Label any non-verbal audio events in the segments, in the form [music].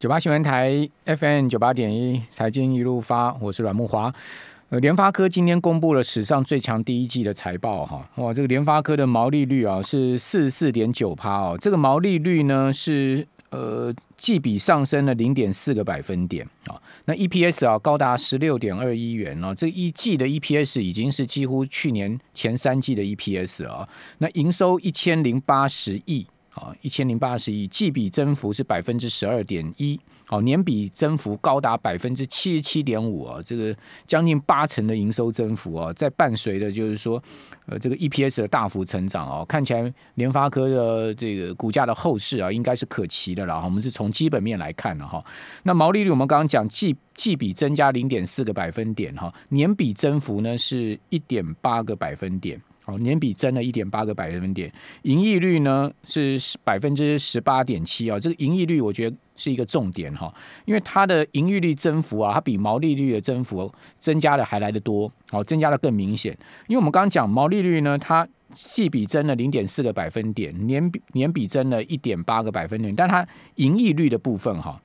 九八新闻台 FM 九八点一，财经一路发，我是阮木华。呃，联发科今天公布了史上最强第一季的财报，哈，哇，这个联发科的毛利率啊是四十四点九趴哦，这个毛利率呢是呃季比上升了零点四个百分点啊，那 EPS 啊高达十六点二一元哦，这一季的 EPS 已经是几乎去年前三季的 EPS 了，那营收一千零八十亿。啊，一千零八十亿，季比增幅是百分之十二点一，好，年比增幅高达百分之七十七点五啊，这个将近八成的营收增幅啊，在伴随的就是说，呃，这个 EPS 的大幅成长哦，看起来联发科的这个股价的后市啊，应该是可期的了。我们是从基本面来看的哈，那毛利率我们刚刚讲季季比增加零点四个百分点哈，年比增幅呢是一点八个百分点。年比增了一点八个百分点，盈利率呢是百分之十八点七啊，这个盈利率我觉得是一个重点哈，因为它的盈利率增幅啊，它比毛利率的增幅增加的还来得多，好，增加的更明显。因为我们刚刚讲毛利率呢，它细比增了零点四个百分点，年比年比增了一点八个百分点，但它盈利率的部分哈。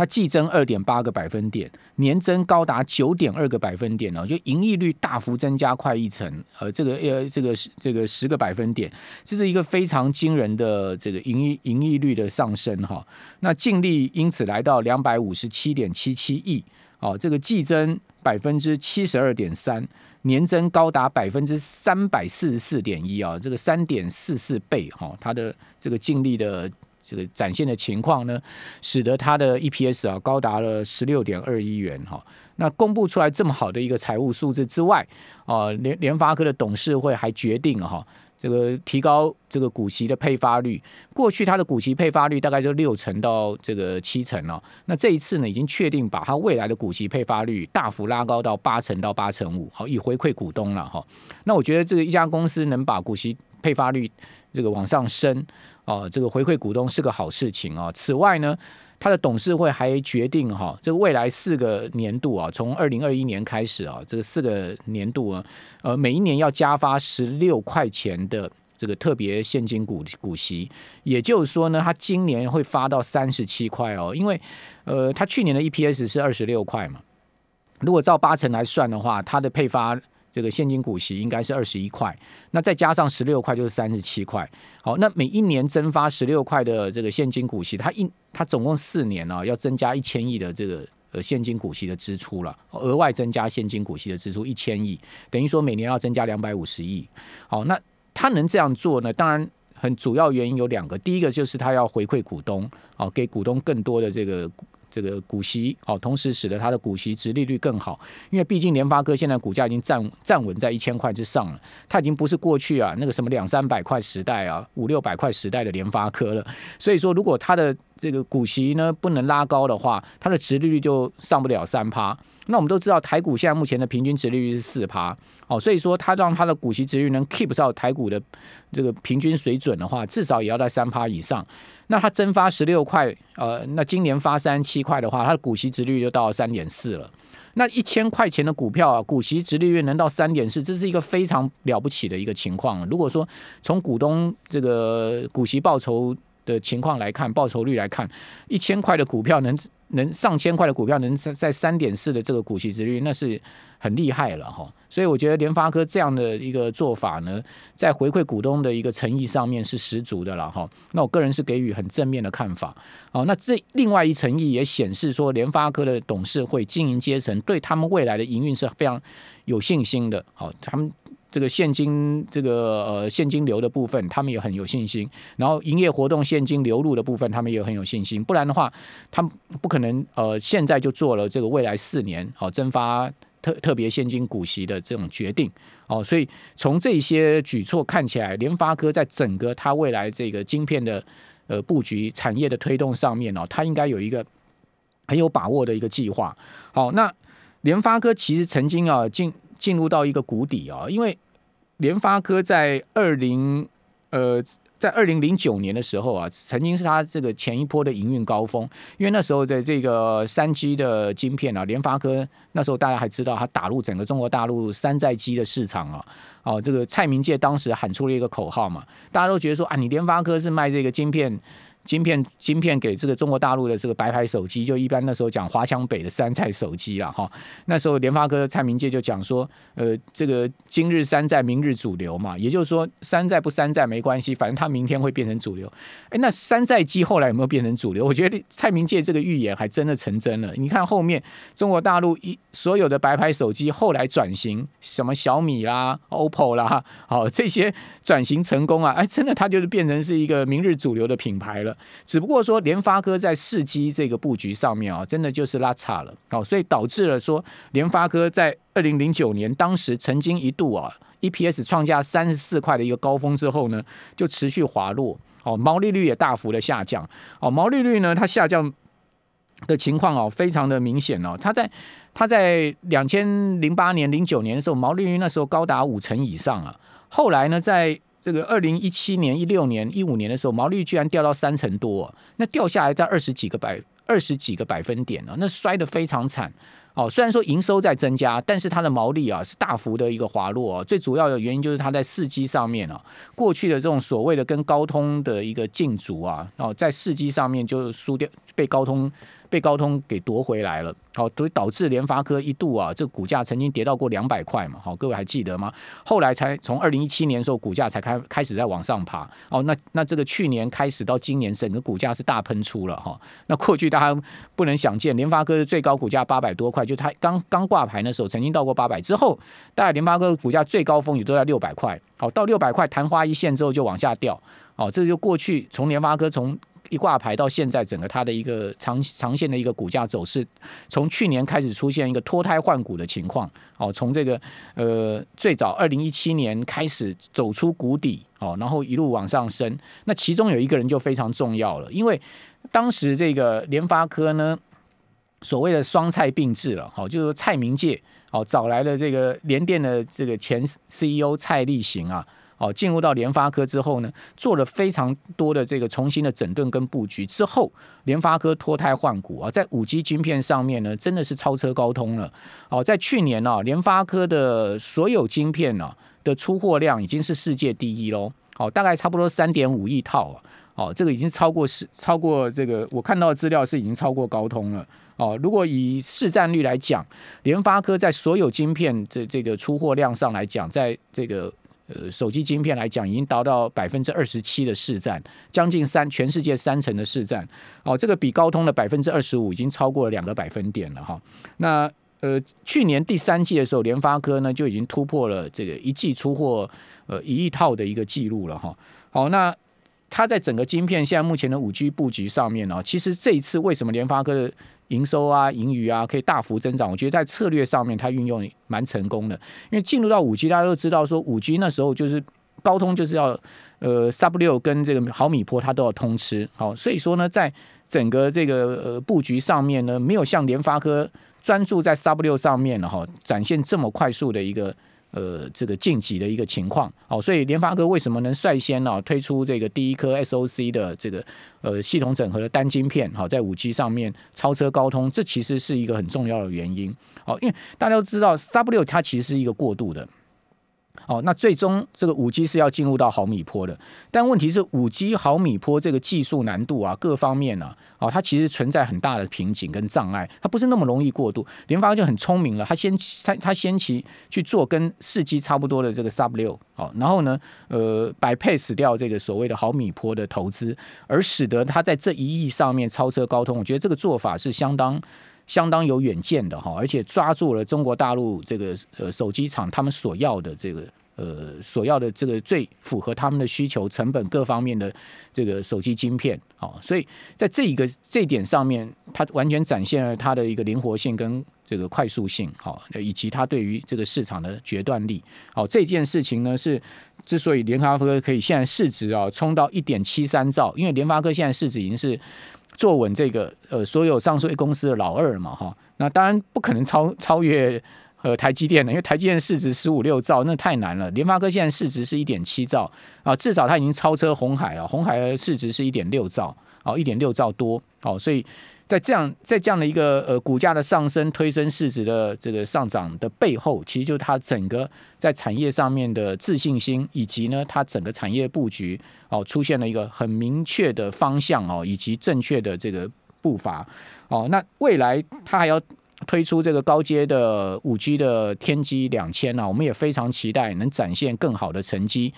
它季增二点八个百分点，年增高达九点二个百分点哦，就盈利率大幅增加快一成，呃，这个呃这个这个十个百分点，这是一个非常惊人的这个盈利盈利率的上升哈。那净利因此来到两百五十七点七七亿，哦，这个季增百分之七十二点三，年增高达百分之三百四十四点一啊，这个三点四四倍哈，它的这个净利的。这个展现的情况呢，使得它的 EPS 啊高达了十六点二亿元哈。那公布出来这么好的一个财务数字之外，啊联联发科的董事会还决定哈，这个提高这个股息的配发率。过去它的股息配发率大概就六成到这个七成哦。那这一次呢，已经确定把它未来的股息配发率大幅拉高到八成到八成五，好以回馈股东了哈。那我觉得这个一家公司能把股息配发率这个往上升。哦，这个回馈股东是个好事情啊。此外呢，他的董事会还决定哈，这个未来四个年度啊，从二零二一年开始啊，这个四个年度啊，呃，每一年要加发十六块钱的这个特别现金股股息。也就是说呢，他今年会发到三十七块哦，因为呃，他去年的 EPS 是二十六块嘛，如果照八成来算的话，他的配发。这个现金股息应该是二十一块，那再加上十六块就是三十七块。好，那每一年增发十六块的这个现金股息，它一它总共四年呢，要增加一千亿的这个呃现金股息的支出了，额外增加现金股息的支出一千亿，等于说每年要增加两百五十亿。好，那他能这样做呢？当然，很主要原因有两个，第一个就是他要回馈股东，哦，给股东更多的这个。这个股息哦，同时使得它的股息值利率更好，因为毕竟联发科现在股价已经站站稳在一千块之上了，它已经不是过去啊那个什么两三百块时代啊五六百块时代的联发科了。所以说，如果它的这个股息呢不能拉高的话，它的值利率就上不了三趴。那我们都知道台股现在目前的平均值利率是四趴，哦，所以说它让它的股息值率能 keep 到台股的这个平均水准的话，至少也要在三趴以上。那它增发十六块，呃，那今年发三七块的话，它的股息值率就到三点四了。那一千块钱的股票啊，股息值利率能到三点四，这是一个非常了不起的一个情况。如果说从股东这个股息报酬的情况来看，报酬率来看，一千块的股票能能上千块的股票能在在三点四的这个股息值率，那是。很厉害了哈，所以我觉得联发科这样的一个做法呢，在回馈股东的一个诚意上面是十足的了哈。那我个人是给予很正面的看法。哦，那这另外一层意也显示说，联发科的董事会经营阶层对他们未来的营运是非常有信心的。好，他们这个现金这个呃现金流的部分，他们也很有信心。然后营业活动现金流入的部分，他们也很有信心。不然的话，他们不可能呃现在就做了这个未来四年好增发。特 [laughs] 特别现金股息的这种决定哦，所以从这些举措看起来，联发科在整个它未来这个晶片的呃布局、产业的推动上面哦，它应该有一个很有把握的一个计划。好，那联发科其实曾经啊进进入到一个谷底啊，因为联发科在二零呃。在二零零九年的时候啊，曾经是它这个前一波的营运高峰，因为那时候的这个三 G 的晶片啊，联发科那时候大家还知道它打入整个中国大陆山寨机的市场啊，哦，这个蔡明介当时喊出了一个口号嘛，大家都觉得说啊，你联发科是卖这个晶片。晶片晶片给这个中国大陆的这个白牌手机，就一般那时候讲华强北的山寨手机了哈。那时候联发科蔡明介就讲说，呃，这个今日山寨，明日主流嘛，也就是说山寨不山寨没关系，反正它明天会变成主流。哎，那山寨机后来有没有变成主流？我觉得蔡明介这个预言还真的成真了。你看后面中国大陆一所有的白牌手机后来转型，什么小米啦、OPPO 啦，好这些转型成功啊，哎，真的它就是变成是一个明日主流的品牌了。只不过说联发科在四 G 这个布局上面啊，真的就是拉差了，哦，所以导致了说联发科在二零零九年当时曾经一度啊，EPS 创下三十四块的一个高峰之后呢，就持续滑落，哦，毛利率也大幅的下降，哦，毛利率呢它下降的情况哦，非常的明显哦，它在它在两千零八年、零九年的时候，毛利率那时候高达五成以上啊，后来呢在这个二零一七年、一六年、一五年的时候，毛利居然掉到三成多，那掉下来在二十几个百二十几个百分点了，那摔得非常惨哦。虽然说营收在增加，但是它的毛利啊是大幅的一个滑落。最主要的原因就是它在四 G 上面啊，过去的这种所谓的跟高通的一个竞逐啊，哦，在四 G 上面就输掉，被高通。被高通给夺回来了，好，所以导致联发科一度啊，这股价曾经跌到过两百块嘛，好，各位还记得吗？后来才从二零一七年的时候，股价才开开始在往上爬，哦，那那这个去年开始到今年，整个股价是大喷出了哈。那过去大家不能想见，联发科的最高股价八百多块，就它刚刚挂牌的时候，曾经到过八百，之后大概联发科股价最高峰也都在六百块，好，到六百块昙花一现之后就往下掉，哦，这就过去从联发科从。一挂牌到现在，整个它的一个长长线的一个股价走势，从去年开始出现一个脱胎换骨的情况。哦，从这个呃最早二零一七年开始走出谷底，哦，然后一路往上升。那其中有一个人就非常重要了，因为当时这个联发科呢，所谓的双蔡并置了，好，就是蔡明介，哦，找来了这个联电的这个前 CEO 蔡立行啊。哦，进入到联发科之后呢，做了非常多的这个重新的整顿跟布局之后，联发科脱胎换骨啊，在五 G 晶片上面呢，真的是超车高通了。哦，在去年呢，联发科的所有晶片呢的出货量已经是世界第一喽。哦，大概差不多三点五亿套啊。哦，这个已经超过是超过这个我看到的资料是已经超过高通了。哦，如果以市占率来讲，联发科在所有晶片的这个出货量上来讲，在这个呃，手机晶片来讲，已经达到百分之二十七的市占，将近三全世界三成的市占。哦，这个比高通的百分之二十五已经超过了两个百分点了哈。那呃，去年第三季的时候，联发科呢就已经突破了这个一季出货呃一亿套的一个记录了哈。好，那它在整个晶片现在目前的五 G 布局上面呢，其实这一次为什么联发科的营收啊、盈余啊，可以大幅增长。我觉得在策略上面，它运用蛮成功的。因为进入到五 G，大家都知道说，五 G 那时候就是高通就是要呃 Sub 六跟这个毫米波它都要通吃。好，所以说呢，在整个这个呃布局上面呢，没有像联发科专注在 Sub 六上面了哈，展现这么快速的一个。呃，这个晋级的一个情况，哦，所以联发科为什么能率先呢推出这个第一颗 SOC 的这个呃系统整合的单晶片，好，在五 G 上面超车高通，这其实是一个很重要的原因，哦，因为大家都知道，W 它其实是一个过渡的。哦，那最终这个五 G 是要进入到毫米波的，但问题是五 G 毫米波这个技术难度啊，各方面呢，哦，它其实存在很大的瓶颈跟障碍，它不是那么容易过渡。联发就很聪明了，它先它它先期去做跟四 G 差不多的这个 Sub 六，哦，然后呢，呃，摆配死掉这个所谓的毫米波的投资，而使得它在这一亿上面超车高通。我觉得这个做法是相当。相当有远见的哈，而且抓住了中国大陆这个呃手机厂他们所要的这个呃所要的这个最符合他们的需求、成本各方面的这个手机晶片啊，所以在这一个这点上面，它完全展现了它的一个灵活性跟这个快速性，好，以及它对于这个市场的决断力。好，这件事情呢是之所以联发科可以现在市值啊冲到一点七三兆，因为联发科现在市值已经是。坐稳这个呃所有上市公司的老二嘛哈，那当然不可能超超越呃台积电的，因为台积电市值十五六兆那太难了。联发科现在市值是一点七兆啊，至少它已经超车红海了，红海的市值是一点六兆哦，一点六兆多哦，所以在这样在这样的一个呃股价的上升推升市值的这个上涨的背后，其实就是它整个在产业上面的自信心，以及呢它整个产业布局哦出现了一个很明确的方向哦，以及正确的这个步伐哦。那未来它还要推出这个高阶的五 G 的天玑两千呢，我们也非常期待能展现更好的成绩。